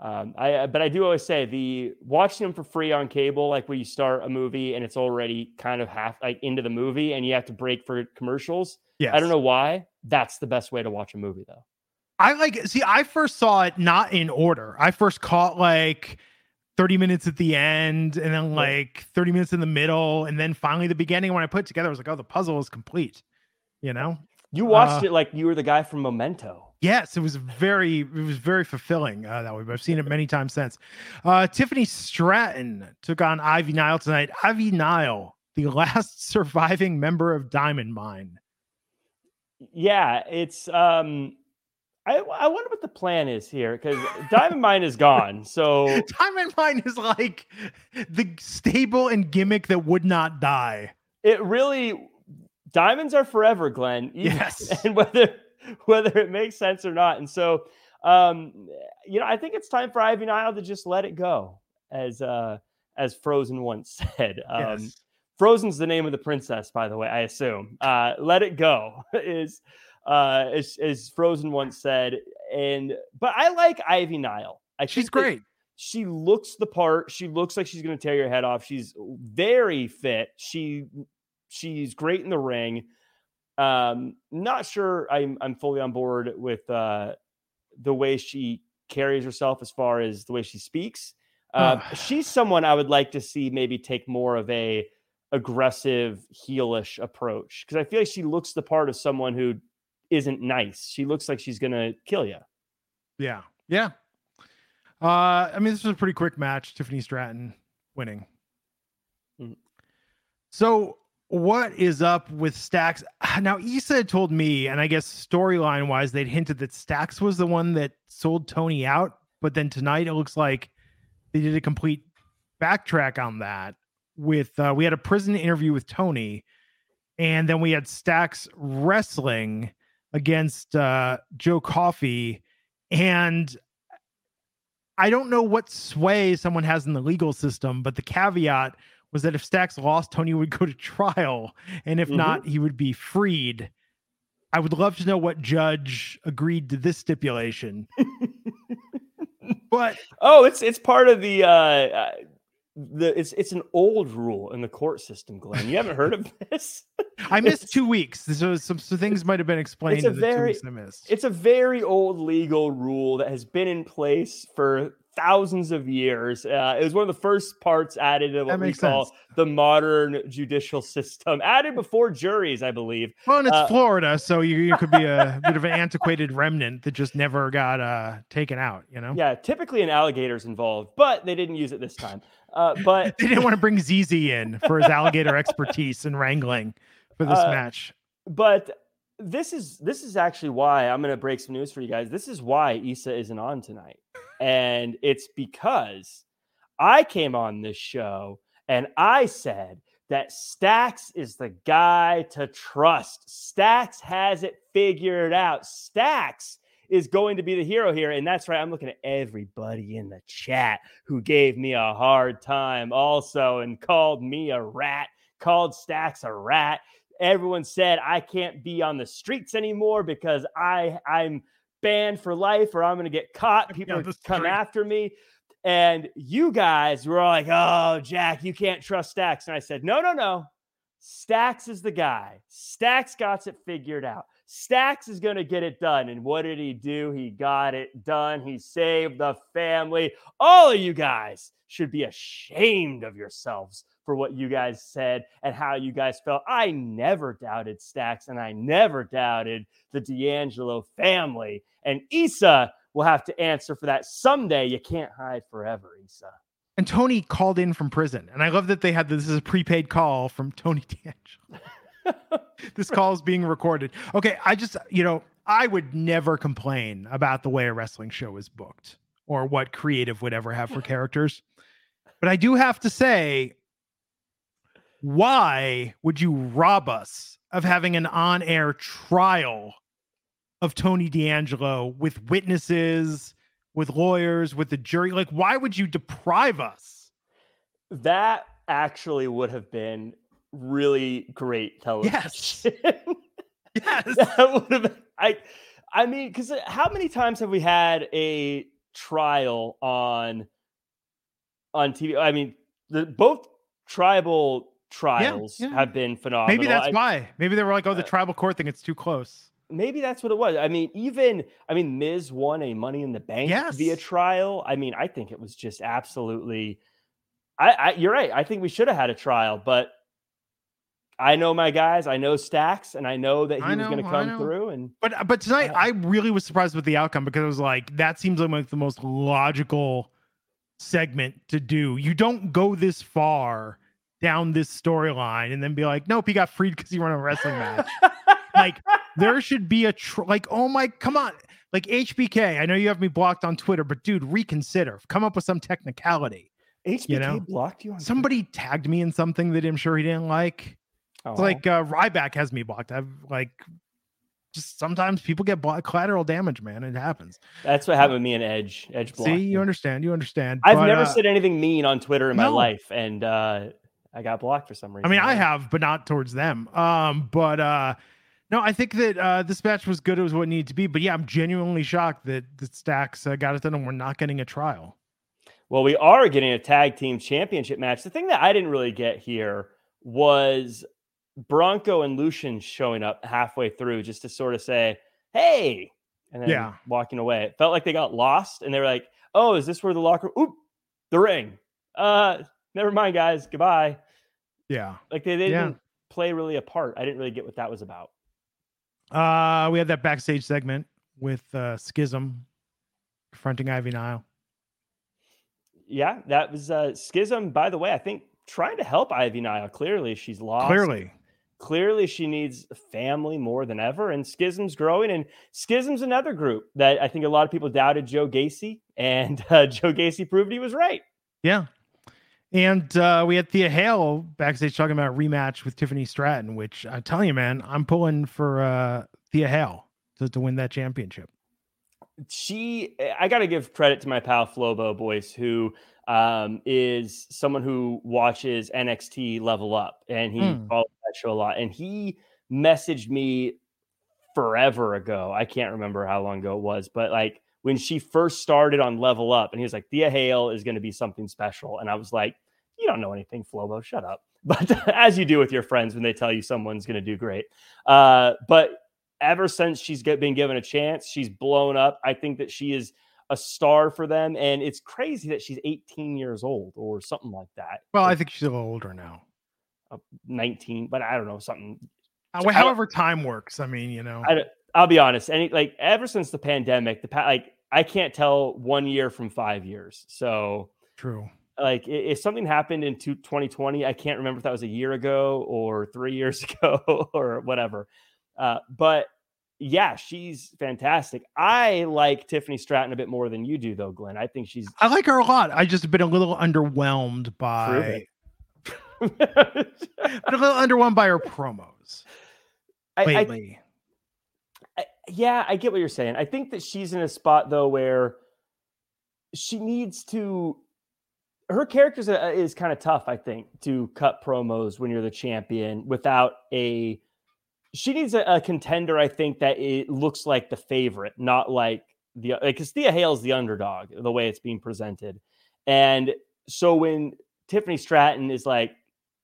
Um, I uh, but I do always say the watching them for free on cable, like when you start a movie and it's already kind of half like into the movie and you have to break for commercials. Yeah, I don't know why. That's the best way to watch a movie, though. I like see. I first saw it not in order. I first caught like 30 minutes at the end and then like 30 minutes in the middle and then finally the beginning when i put it together i was like oh the puzzle is complete you know? You watched uh, it like you were the guy from memento. Yes it was very it was very fulfilling uh, that way but i've seen it many times since. Uh, tiffany stratton took on ivy nile tonight. Ivy nile the last surviving member of diamond mine. Yeah it's um I, I wonder what the plan is here because Diamond Mine is gone. So Diamond Mine is like the stable and gimmick that would not die. It really diamonds are forever, Glenn. Yes, and whether whether it makes sense or not. And so, um, you know, I think it's time for Ivy Nile to just let it go, as uh, as Frozen once said. Um, Yes. Frozen's the name of the princess, by the way. I assume. Uh, let it go is uh, as, as Frozen once said. And but I like Ivy Nile. I She's great. She looks the part. She looks like she's going to tear your head off. She's very fit. She she's great in the ring. Um, not sure I'm I'm fully on board with uh, the way she carries herself as far as the way she speaks. Uh, she's someone I would like to see maybe take more of a aggressive heelish approach because I feel like she looks the part of someone who isn't nice. She looks like she's gonna kill you. Yeah. Yeah. Uh, I mean, this was a pretty quick match. Tiffany Stratton winning. Mhm. So, what is up with Stacks? Now, Issa told me, and I guess storyline wise, they'd hinted that Stacks was the one that sold Tony out. But then tonight, it looks like they did a complete backtrack on that. With uh, we had a prison interview with Tony, and then we had Stacks wrestling against uh, Joe Coffey, and I don't know what sway someone has in the legal system, but the caveat was that if Stacks lost, Tony would go to trial, and if Mhm. not, he would be freed. I would love to know what judge agreed to this stipulation. but Oh, it's it's part of the uh, uh the it's it's an old rule in the court system, Glenn. You haven't heard of this? I missed two weeks, so some, some things might have been explained. a in two very- weeks I missed. It's a very old legal rule that has been in place for thousands of years. Uh, it was one of the first parts added to what we call sense. the modern judicial system, added before juries, I believe. Well, and it's uh, Florida, so you, you could be a bit of an antiquated remnant that just never got uh, taken out. You know, Yeah, typically an alligator's involved, but they didn't use it this time. Uh, but they didn't want to bring ZZ in for his alligator expertise and wrangling for this Uh, match. but this is this is actually why I'm going to break some news for you guys. This is why Issa isn't on tonight, and it's because I came on this show and I said that Stacks is the guy to trust. Stacks has it figured out. Stacks is going to be the hero here, and that's right. I'm looking at everybody in the chat who gave me a hard time also and called me a rat, called Stacks a rat everyone said I can't be on the streets anymore because I I'm banned for life or I'm going to get caught. People are come after me. And you guys were all like, "Oh, Jack, you can't trust Stacks." And I said, "No, no, no. Stacks is the guy. Stacks got it figured out. Stacks is going to get it done." And what did he do? He got it done. He saved the family. All of you guys should be ashamed of yourselves for what you guys said and how you guys felt. I never doubted Stacks and I never doubted the D'Angelo family. And Issa will have to answer for that someday. You can't hide forever, Issa. And Tony called in from prison, and I love that they had this is a prepaid call from Tony D'Angelo. this call is being recorded. Okay, I just you know I would never complain about the way a wrestling show is booked or what creative would ever have for characters, but I do have to say, why would you rob us of having an on-air trial of Tony D'Angelo with witnesses? with lawyers, with the jury. Like, why would you deprive us? That actually would have been really great television. Yes. Yes. that would have been, I I mean, because how many times have we had a trial on on TV? I mean, the both tribal trials yeah. have been phenomenal. Maybe that's I- why. Maybe they were like, oh, the Uh, tribal court thing, it's too close. maybe that's what it was. I mean, even I mean, Miz won a Money in the Bank via trial. I mean, I think it was just absolutely. I, I you're right. I think we should have had a trial, but I know my guys. I know Stacks, and I know that he I was going to come through. And But uh, but tonight, Uh, I really was surprised with the outcome because I was like, that seems like the most logical segment to do. You don't go this far down this storyline and then be like, nope, he got freed because he won a wrestling match. like there should be a tr- like oh my come on like hbk i know you have me blocked on twitter but dude reconsider come up with some technicality HBK know, blocked you on somebody tagged me in something that i'm sure he didn't like It's like uh ryback has me blocked i've like just sometimes people get collateral damage, man. It happens. That's what happened with me and Edge. Edge. Block. See, you understand. You understand. I've but, never uh, said anything mean on Twitter in my no. life, and uh, I got blocked for some reason. I mean, I have, but not towards them. Um, but uh, no, I think that uh, this match was good. It was what it needed to be. But yeah, I'm genuinely shocked that the Stacks uh, got it done and we're not getting a trial. Well, we are getting a tag team championship match. The thing that I didn't really get here was Bronco and Lucien showing up halfway through just to sort of say, "Hey," and then Yeah. walking away. It felt like they got lost, and they were like, "Oh, is this where the locker? Oop, the ring. Uh, never mind, guys. Goodbye." Yeah. Like they, they Yeah. didn't play really a part. I didn't really get what that was about. Uh, we had that backstage segment with uh, Schism confronting Ivy Nile. Yeah, that was uh, Schism. By the way, I think trying to help Ivy Nile. Clearly, she's lost. Clearly. Clearly she needs family more than ever and schism's growing and schism's another group that i think a lot of people doubted joe gacy and uh, joe gacy proved he was right Yeah. And uh, we had Thea Hale backstage talking about a rematch with Tiffany Stratton, which I tell you, man, I'm pulling for uh, Thea Hale to, to win that championship. she i gotta give credit to my pal flobo boys who um, is someone who watches nxt level up and he follows that show a lot and he messaged me forever ago i can't remember how long ago it was but like when she first started on level up and he was like thea hale is going to be something special and i was like you don't know anything flobo shut up but as you do with your friends when they tell you someone's going to do great uh, but ever since she's been given a chance, she's blown up. I think that she is a star for them, and it's crazy that she's 18 years old or something like that. Well, I think she's a little older now. 19, but I don't know something. Uh, however, time works. I mean, you know, I, I'll be honest. Any like ever since the pandemic, the pa- like I can't tell one year from five years. So true. like if something happened in two- 2020 i can't remember if that was a year ago or three years ago or whatever uh, but yeah she's fantastic i like tiffany stratton a bit more than you do though glenn i think she's I like her a lot. I just have been a little underwhelmed by it. been a little underwhelmed by her promos. I, lately. I- yeah i get what you're saying. I think that she's in a spot though where she needs to her character uh, uh, is, is kind of tough i think to cut promos when you're the champion without a she needs a, a contender i think that it looks like the favorite not like the because thea hale's the underdog the way it's being presented. And so when tiffany stratton is like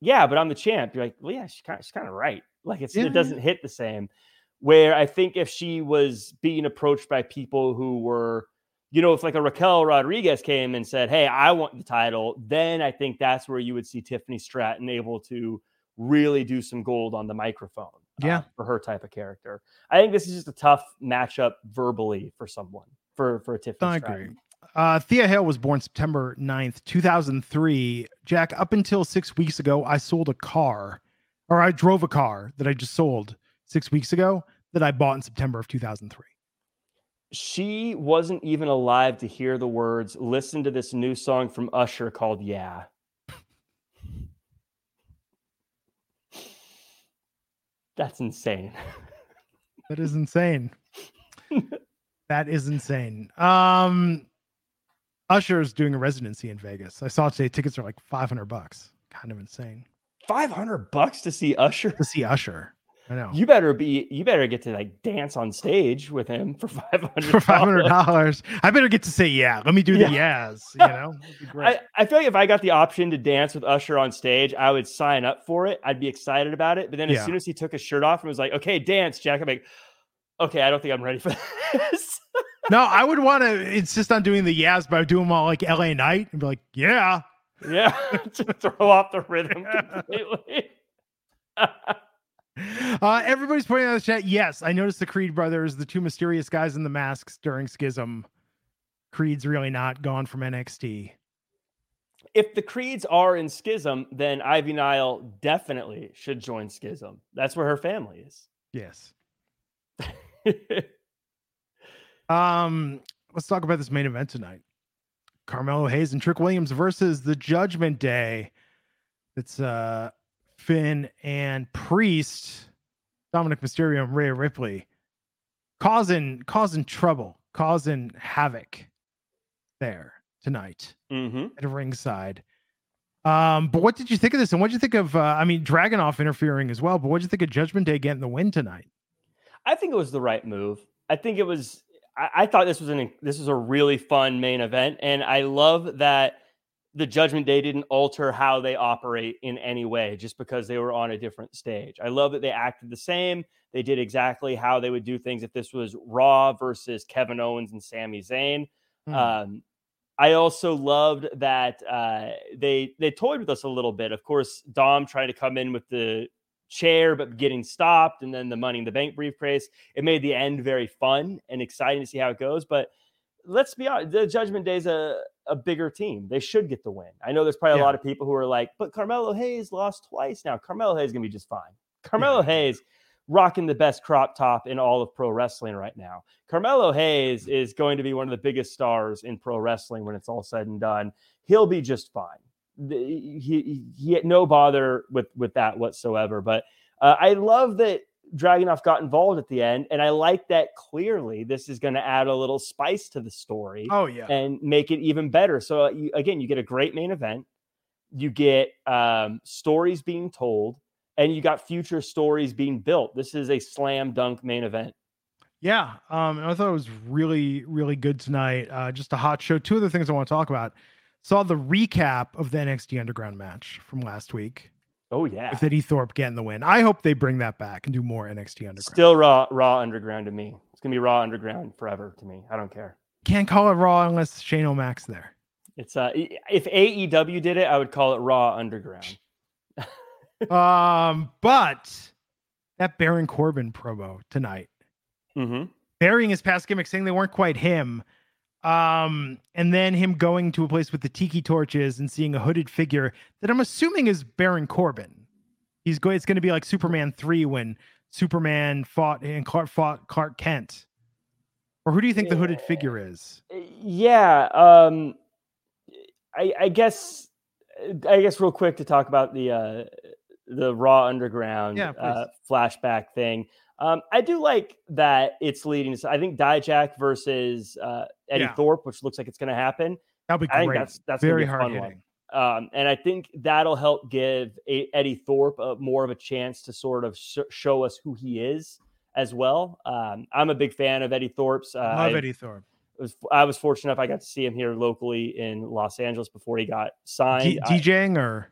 yeah but i'm the champ you're like well yeah she's kind of, she's kind of right like it's, Yeah. it doesn't hit the same where I think if she was being approached by people who were, you know, if like a Raquel Rodriguez came and said, Hey, I want the title, then I think that's where you would see Tiffany Stratton able to really do some gold on the microphone. uh, Yeah. for her type of character. I think this is just a tough matchup verbally for someone, for, for Tiffany I Stratton. agree. Uh, Thea Hale was born September 9th, 2003. Jack, up until six weeks ago, I sold a car, or I drove a car that I just sold six weeks ago that I bought in September of 2003. She wasn't even alive to hear the words, listen to this new song from Usher called Yeah. That's insane. That is insane. that is insane. Um, Usher is doing a residency in Vegas. I saw today tickets are like 500 bucks. Kind of insane 500 bucks to see Usher. to see Usher. I know. You better be you better get to like dance on stage with him for 500 for five hundred dollars. I better get to say yeah. Let me do the Yeah. yes. You know. I, I feel like if I got the option to dance with Usher on stage, I would sign up for it. I'd be excited about it. But then as Yeah. soon as he took his shirt off and was like, okay, dance, Jack, I'm like, okay, I don't think I'm ready for this. No, I would want to insist on doing the yes, but I would do them all like LA Knight and be like, yeah. yeah, to throw off the rhythm completely. Uh, everybody's pointing out the chat. Yes, I noticed the Creed brothers, the two mysterious guys in the masks during Schism. Creed's really not gone from NXT. if the creeds are in schism, then Ivy Nile definitely should join schism. That's where her family is. Yes. Um, let's talk about this main event tonight. Carmelo Hayes and Trick Williams versus the Judgment Day. It's uh Finn and Priest, Dominik Mysterio and Rhea Ripley. causing causing trouble, causing havoc there tonight Mm-hmm. at ringside. Um, but what did you think of this? And what did you think of? Uh, I mean, Dragunov interfering as well. But what did you think of Judgment Day getting the win tonight? I think it was the right move. I think it was. I, I thought this was an this was a really fun main event, and I love that the Judgment Day didn't alter how they operate in any way just because they were on a different stage. I love that they acted the same. They did exactly how they would do things if this was Raw versus Kevin Owens and Sami Zayn. Hmm. Um, I also loved that uh, they they toyed with us a little bit. Of course, Dom trying to come in with the chair, but getting stopped, and then the Money in the Bank briefcase. It made the end very fun and exciting to see how it goes. But let's be honest, the Judgment Day's a a bigger team. They should get the win. I know there's probably Yeah. a lot of people who are like, but Carmelo Hayes lost twice now. Carmelo Hayes is gonna be just fine. Carmelo Hayes rocking the best crop top in all of pro wrestling right now. Carmelo Hayes mm-hmm. is going to be one of the biggest stars in pro wrestling when it's all said and done. He'll be just fine. He, he, had no bother with with that whatsoever. But uh, I love that Dragunov got involved at the end, and I like that clearly this is going to add a little spice to the story Oh yeah, and make it even better. So uh, you, again, you get a great main event, you get um, stories being told, and you got future stories being built. This is a slam dunk main event. yeah. Um, and I thought it was really, really good tonight. Uh, just a hot show. Two other things I want to talk about. Saw the recap of the NXT Underground match from last week Oh yeah, with Eddie Thorpe getting the win. I hope they bring that back and do more NXT Underground. still raw raw underground to me. It's gonna be raw underground forever to me. I don't care. can't call it Raw unless Shane O'Mac's there. It's uh, if AEW did it, I would call it raw underground. Um, but that Baron Corbin promo tonight, hmm burying his past gimmick, saying they weren't quite him. Um, and then him going to a place with the tiki torches and seeing a hooded figure that I'm assuming is Baron Corbin. He's going. It's going to be like Superman three when Superman fought and Clark fought Clark Kent. Or who do you think the hooded figure is? Yeah. Um, I, I guess. I guess real quick to talk about the uh, the Raw Underground Yeah, uh, flashback thing. Um, I do like that it's leading. to I think Dijak versus uh, Eddie Yeah. Thorpe, which looks like it's going to happen. That'll be I think great. that's that's Very hard fun one. Um, and I think that'll help give a, Eddie Thorpe a, more of a chance to sort of sh- show us who he is as well. Um, I'm a big fan of Eddie Thorpe's. Uh, Love I Eddie Thorpe. was I was fortunate enough I got to see him here locally in Los Angeles before he got signed. D- DJing or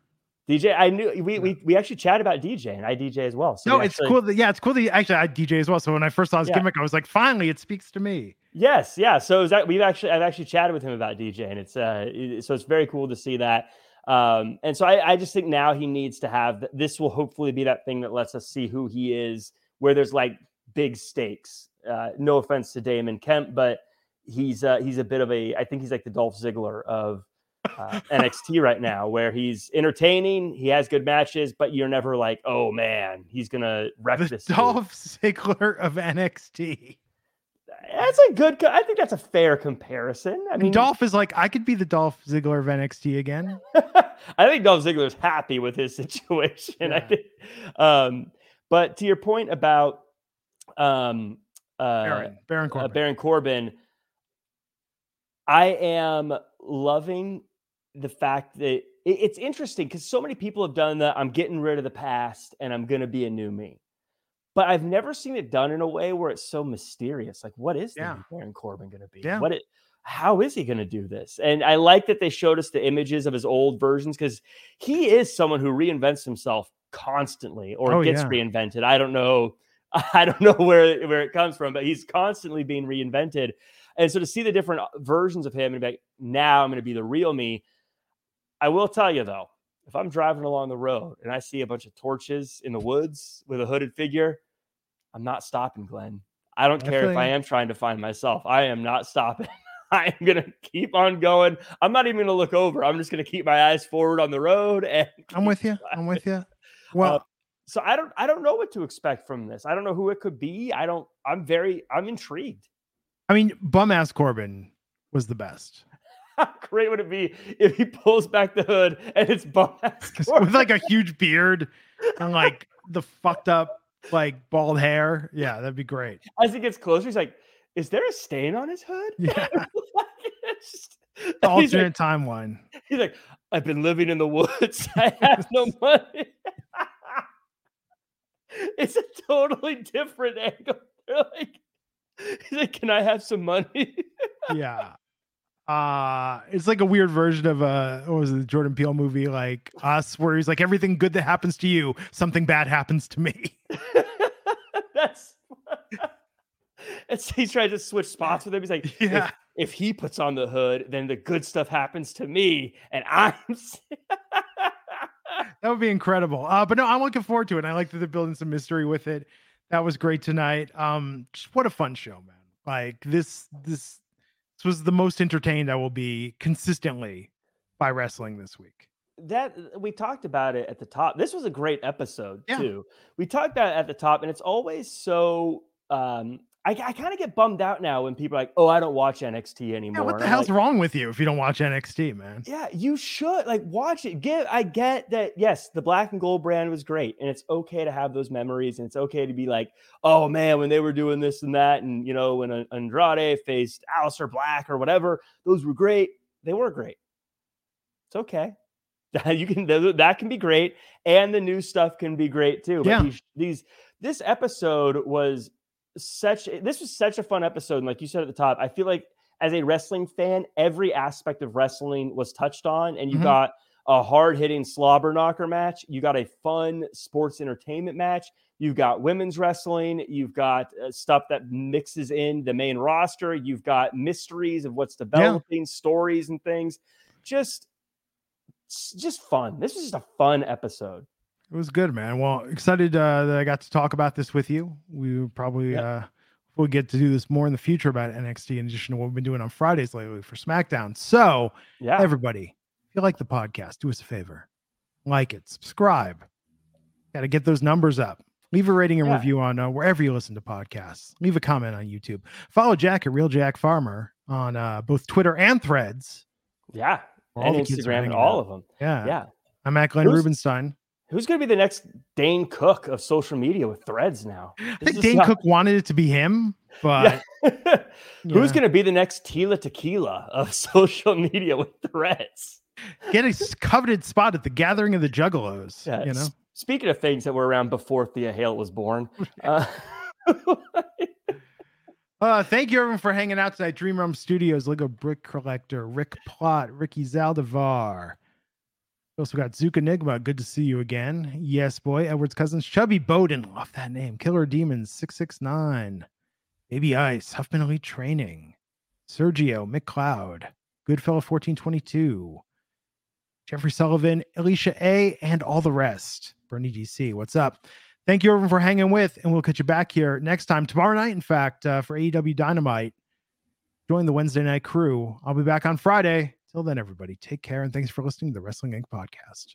DJ, I knew we, we we actually chatted about DJ and I DJ as well. So no, we it's actually- cool. That, yeah, it's cool that actually I DJ as well. So when I first saw his Yeah. gimmick, I was like, finally, it speaks to me. Yes, yeah. So is that we've actually I've actually chatted with him about DJ, and it's uh it- so it's very cool to see that. Um, and so I, I just think now he needs to have this will hopefully be that thing that lets us see who he is, where there's like big stakes. Uh, no offense to Damon Kemp, but he's uh, he's a bit of a I think he's like the Dolph Ziggler of uh, NXT right now, where he's entertaining, he has good matches, but you're never like, oh man, he's gonna wreck The this. dude." Dolph Ziggler of NXT. That's a good. co- I think that's a fair comparison. I mean, Dolph is like, I could be the Dolph Ziggler of NXT again. I think Dolph Ziggler's happy with his situation. I think. Um, but to your point about um, uh, Baron, Baron uh, Baron Corbin, I am loving the fact that it- it's interesting because so many people have done that. I'm getting rid of the past and I'm going to be a new me. But I've never seen it done in a way where it's so mysterious. Like, what is the Yeah. Baron Corbin going to be? Yeah. What it, how is he going to do this? And I like that they showed us the images of his old versions because he is someone who reinvents himself constantly or Oh, gets yeah. reinvented. I don't know. I don't know where where it comes from, but he's constantly being reinvented. And so to see the different uh, versions of him and be like, now I'm going to be the real me. I will tell you though, if I'm driving along the road and I see a bunch of torches in the woods with a hooded figure, I'm not stopping, Glenn. I don't care feel if I am trying to find myself. I am not stopping. I am going to keep on going. I'm not even going to look over. I'm just going to keep my eyes forward on the road and I'm with you. I'm with you. Well, uh, so I don't I don't know what to expect from this. I don't know who it could be. I don't I'm very I'm intrigued. I mean, bum ass Corbin was the best. How great would it be if he pulls back the hood and it's ass with like a huge beard and like the fucked up like bald hair. Yeah, that'd be great. As he gets closer, he's like, "Is there a stain on his hood?" Yeah. just, alternate like, timeline. He's like, "I've been living in the woods. I have no money." it's a totally different angle. They're like, he's like, "Can I have some money?" yeah. Uh it's like a weird version of uh what was it, the Jordan Peele movie like Us where he's like everything good that happens to you, something bad happens to me. That's it's, he's trying to switch spots with him. He's like, Yeah. if, if he puts on the hood, then the good stuff happens to me, and I'm. That would be incredible. Uh, but no, I'm looking forward to it. I like that they're building some mystery with it. That was great tonight. Um, just what a fun show, man. Like this, this, this was the most entertained I will be consistently by wrestling this week. that we talked about it at the top. This was a great episode Yeah. too. We talked about it at the top, and it's always so. Um, I, I kind of get bummed out now when people are like, "Oh, I don't watch NXT anymore." Yeah, anymore." what the hell's like, wrong with you if you don't watch NXT, man? Yeah, you should like watch it. Get I get that yes, the black and gold brand was great, and it's okay to have those memories, and it's okay to be like, oh man, when they were doing this and that, and you know, when Andrade faced Aleister Black or whatever, those were great. They were great. It's okay. you can that can be great, and the new stuff can be great too. But Yeah. these, these this episode was such this was such a fun episode, and like you said at the top, I feel like as a wrestling fan, every aspect of wrestling was touched on, and you Mhm. got a hard hitting slobber knocker match. You got a fun sports entertainment match. You've got women's wrestling. You've got uh, stuff that mixes in the main roster. You've got mysteries of what's developing, stories and things. Just, just fun. This is just a fun episode. It was good, man. Well, excited uh, that I got to talk about this with you. We probably Yep. uh, we'll get to do this more in the future about NXT in addition to what we've been doing on Fridays lately for SmackDown. So, Yeah. everybody, if you like the podcast, do us a favor, like it, subscribe. Got to get those numbers up. Leave a rating and Yeah. review on uh, wherever you listen to podcasts. Leave a comment on YouTube. Follow Jack at Real Jack Farmer on uh, both Twitter and Threads. yeah. all And the kids are Instagram all out. of them. Yeah, Yeah. I'm at Glenn Who's- Rubenstein. Who's going to be the next Dane Cook of social media with threads now? I think Dane not- Cook wanted it to be him, but Yeah. Who's going to be the next Tila Tequila of social media with threads? get a coveted spot at the gathering of the Juggalos. Yeah, you know, s- Speaking of things that were around before Thea Hale was born, uh, uh, thank you everyone for hanging out tonight. Dream Realm Studios, Lego Brick Collector, Rick Plot, Ricky Zaldivar. We also got Zook Enigma. Good to see you again. Yes, boy. Edward's cousins, Chubby Bowden. Love that name. Killer Demons, 669. Baby Ice, Huffman Elite Training. Sergio, McCloud, Goodfellow 1422. Jeffrey Sullivan, Alicia A, and all the rest. Bernie DC, what's up? Thank you everyone for hanging with, and we'll catch you back here next time, tomorrow night, in fact, uh, for AEW Dynamite. Join the Wednesday night crew. I'll be back on Friday. Till then, everybody, take care, and thanks for listening to the Wrestling Inc. podcast.